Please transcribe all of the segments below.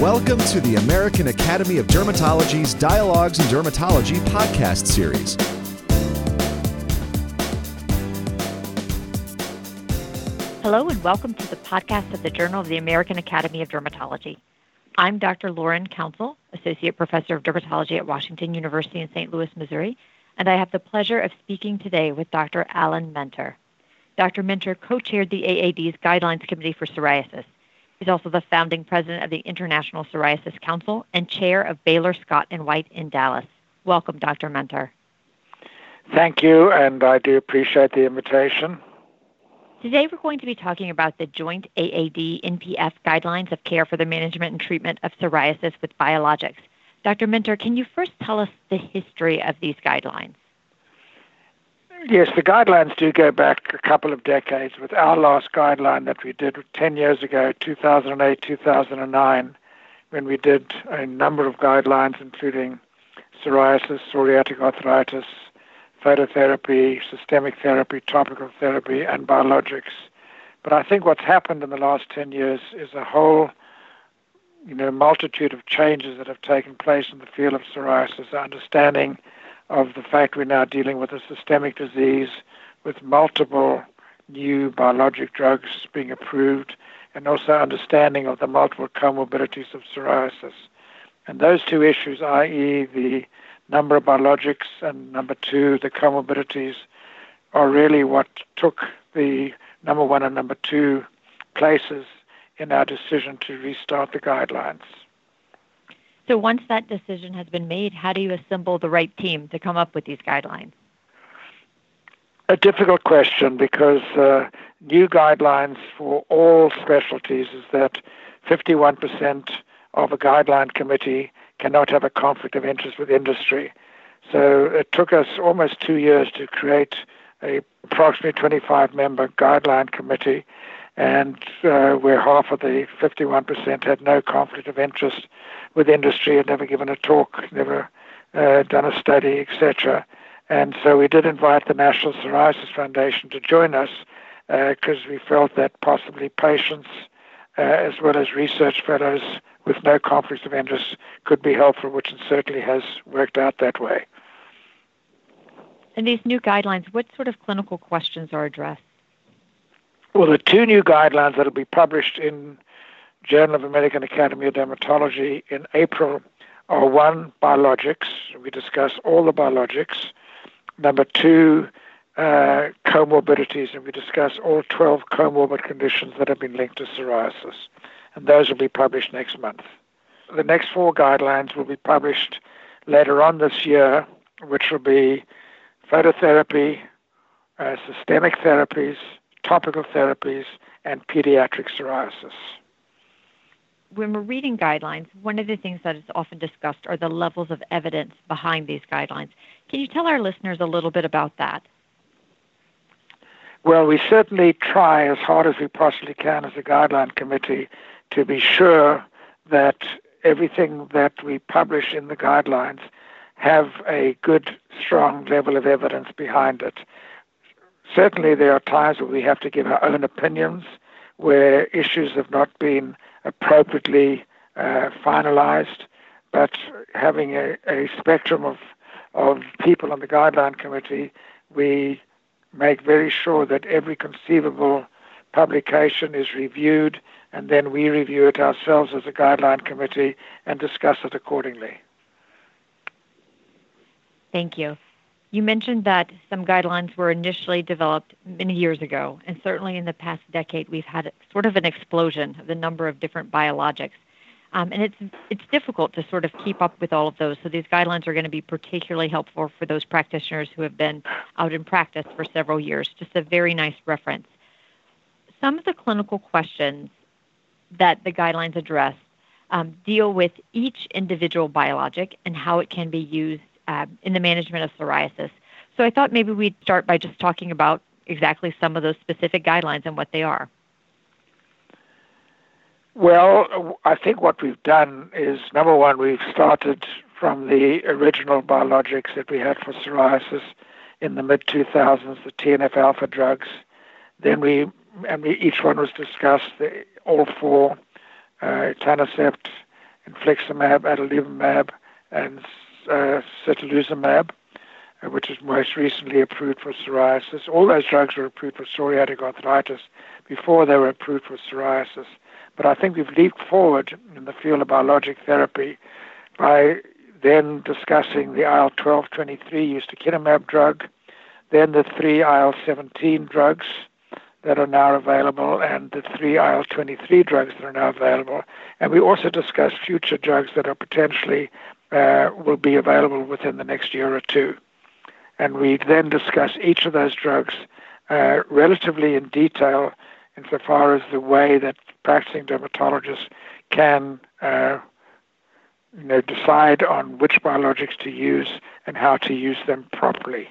Welcome to the American Academy of Dermatology's Dialogues in Dermatology podcast series. Hello, and welcome to the podcast of the Journal of the American Academy of Dermatology. I'm Dr. Laurin Council, Associate Professor of Dermatology at Washington University in St. Louis, Missouri, and I have the pleasure of speaking today with Dr. Alan Menter. Dr. Menter co chaired the AAD's Guidelines Committee for Psoriasis. He's also the founding president of the International Psoriasis Council and chair of Baylor Scott and White in Dallas. Welcome, Dr. Menter. Thank you, and I do appreciate the invitation. Today, we're going to be talking about the joint AAD NPF guidelines of care for the management and treatment of psoriasis with biologics. Dr. Menter, can you first tell us the history of these guidelines? Yes, the guidelines do go back a couple of decades. With our last guideline that we did 10 years ago, 2008, 2009, when we did a number of guidelines, including psoriasis, psoriatic arthritis, phototherapy, systemic therapy, topical therapy, and biologics. But I think what's happened in the last 10 years is a whole you know, multitude of changes that have taken place in the field of psoriasis, understanding of the fact we're now dealing with a systemic disease with multiple new biologic drugs being approved and also understanding of the multiple comorbidities of psoriasis. And those two issues, i.e., the number of biologics and number two, the comorbidities, are really what took the number one and number two places in our decision to restart the guidelines. So once that decision has been made, how do you assemble the right team to come up with these guidelines? A difficult question because uh, new guidelines for all specialties is that 51% of a guideline committee cannot have a conflict of interest with industry. So it took us almost two years to create a approximately 25 member guideline committee and uh, where half of the 51% had no conflict of interest with industry, had never given a talk, never uh, done a study, etc. And so we did invite the National Psoriasis Foundation to join us because uh, we felt that possibly patients, uh, as well as research fellows with no conflicts of interest, could be helpful, which it certainly has worked out that way. And these new guidelines, what sort of clinical questions are addressed? Well, the two new guidelines that will be published in Journal of American Academy of Dermatology in April are one, biologics. We discuss all the biologics. Number two, uh, comorbidities, and we discuss all 12 comorbid conditions that have been linked to psoriasis. And those will be published next month. The next four guidelines will be published later on this year, which will be phototherapy, uh, systemic therapies, topical therapies, and pediatric psoriasis. When we're reading guidelines, one of the things that is often discussed are the levels of evidence behind these guidelines. Can you tell our listeners a little bit about that? Well, we certainly try as hard as we possibly can as a guideline committee to be sure that everything that we publish in the guidelines have a good, strong level of evidence behind it certainly there are times where we have to give our own opinions where issues have not been appropriately uh, finalized, but having a, a spectrum of, of people on the guideline committee, we make very sure that every conceivable publication is reviewed and then we review it ourselves as a guideline committee and discuss it accordingly. Thank you. You mentioned that some guidelines were initially developed many years ago, and certainly in the past decade, we've had sort of an explosion of the number of different biologics. Um, and it's it's difficult to sort of keep up with all of those. So these guidelines are going to be particularly helpful for those practitioners who have been out in practice for several years. Just a very nice reference. Some of the clinical questions that the guidelines address um, deal with each individual biologic and how it can be used uh, in the management of psoriasis. So I thought maybe we'd start by just talking about exactly some of those specific guidelines and what they are. Well, I think what we've done is number one, we've started from the original biologics that we had for psoriasis in the mid 2000s, the TNF alpha drugs. Then we, and we, each one was discussed, the, all four, uh, etanercept, infliximab, adalimumab, and uh, certolizumab, uh, which is most recently approved for psoriasis. All those drugs were approved for psoriatic arthritis before they were approved for psoriasis. But I think we've leaped forward in the field of biologic therapy by then discussing the IL-12-23 ustekinumab drug, then the three IL-17 drugs that are now available and the three IL-23 drugs that are now available. And we also discussed future drugs that are potentially uh, will be available within the next year or two. And we then discuss each of those drugs uh, relatively in detail insofar as the way that practicing dermatologists can uh, you know, decide on which biologics to use and how to use them properly.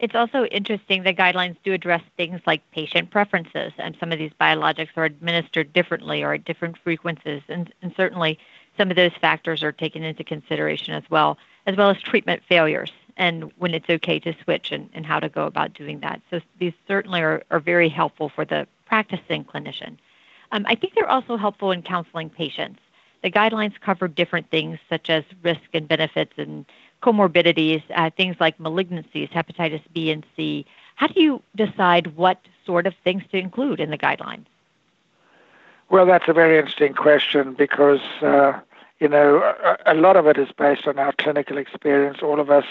It's also interesting that guidelines do address things like patient preferences, and some of these biologics are administered differently or at different frequencies, and, and certainly some of those factors are taken into consideration as well, as well as treatment failures and when it's okay to switch and, and how to go about doing that. So these certainly are, are very helpful for the practicing clinician. Um, I think they're also helpful in counseling patients. The guidelines cover different things such as risk and benefits and comorbidities, uh, things like malignancies, hepatitis B and C. How do you decide what sort of things to include in the guidelines? Well, that's a very interesting question because, uh, you know, a, a, lot of it is based on our clinical experience. All of us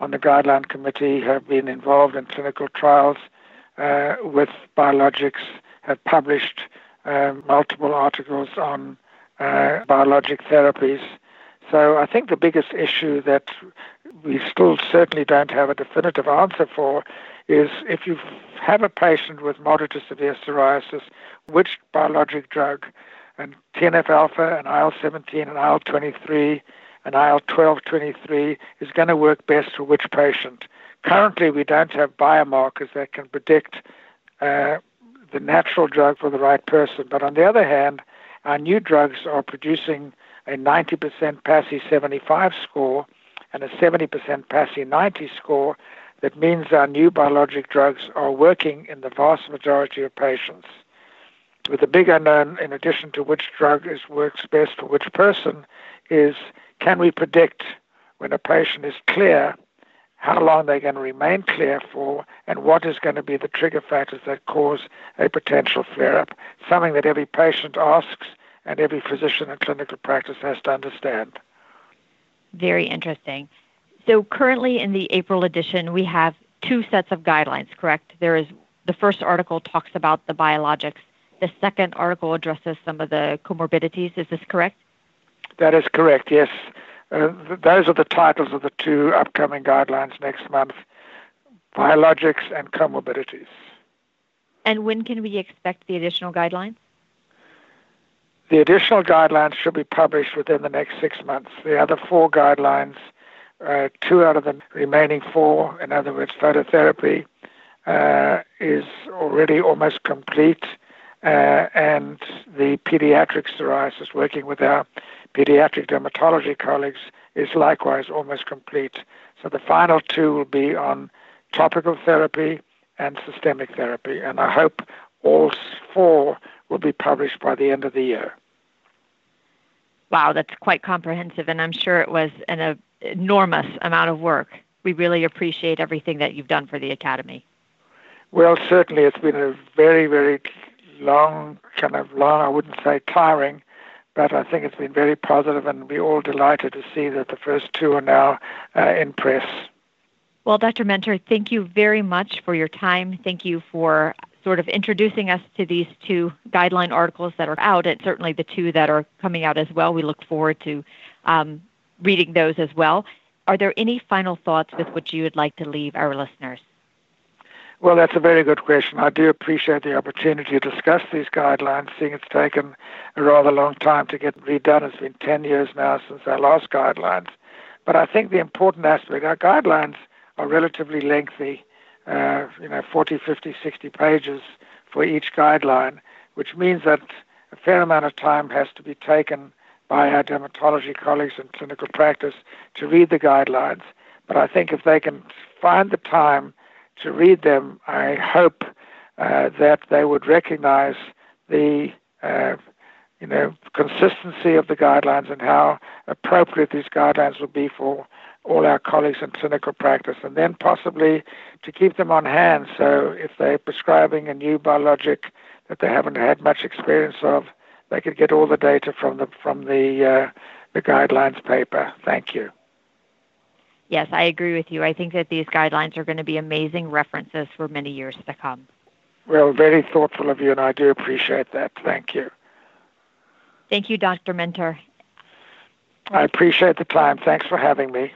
on the guideline committee have been involved in clinical trials uh, with biologics, have published uh, multiple articles on uh, biologic therapies. So I think the biggest issue that we still certainly don't have a definitive answer for is if you have a patient with moderate to severe psoriasis, which biologic drug, and TNF alpha and IL 17 and IL 23 and IL 12 23 is going to work best for which patient. Currently, we don't have biomarkers that can predict uh, the natural drug for the right person. But on the other hand, our new drugs are producing a 90% PASI 75 score and a 70% PASI 90 score. That means our new biologic drugs are working in the vast majority of patients. With the big unknown, in addition to which drug is, works best for which person, is can we predict when a patient is clear how long they're going to remain clear for, and what is going to be the trigger factors that cause a potential flare up. Something that every patient asks and every physician in clinical practice has to understand. Very interesting. So, currently in the April edition, we have two sets of guidelines, correct? There is the first article talks about the biologics, the second article addresses some of the comorbidities. Is this correct? That is correct, yes. Uh, those are the titles of the two upcoming guidelines next month biologics and comorbidities. And when can we expect the additional guidelines? The additional guidelines should be published within the next six months. The other four guidelines, uh, two out of the remaining four, in other words, phototherapy, uh, is already almost complete. Uh, and the pediatric psoriasis, working with our pediatric dermatology colleagues is likewise almost complete. So the final two will be on topical therapy and systemic therapy, and I hope all four will be published by the end of the year. Wow, that's quite comprehensive, and I'm sure it was an uh, enormous amount of work. We really appreciate everything that you've done for the Academy. Well, certainly it's been a very, very long, kind of long, I wouldn't say tiring, but I think it's been very positive, and we're all delighted to see that the first two are now uh, in press. Well, Dr. Menter, thank you very much for your time. Thank you for sort of introducing us to these two guideline articles that are out, and certainly the two that are coming out as well. We look forward to um, reading those as well. Are there any final thoughts with which you would like to leave our listeners? Well, that's a very good question. I do appreciate the opportunity to discuss these guidelines, seeing it's taken a rather long time to get redone. It's been 10 years now since our last guidelines. But I think the important aspect, our guidelines are relatively lengthy, uh, you know, 40, 50, 60 pages for each guideline, which means that a fair amount of time has to be taken by our dermatology colleagues in clinical practice to read the guidelines. But I think if they can find the time to read them, I hope uh, that they would recognize the uh, you know, consistency of the guidelines and how appropriate these guidelines will be for all our colleagues in clinical practice, and then possibly to keep them on hand. So if they're prescribing a new biologic that they haven't had much experience of, they could get all the data from the from the uh, the guidelines paper. Thank you. Yes, I agree with you. I think that these guidelines are going to be amazing references for many years to come. Well, very thoughtful of you, and I do appreciate that. Thank you. Thank you, Dr. Menter. I appreciate the time. Thanks for having me.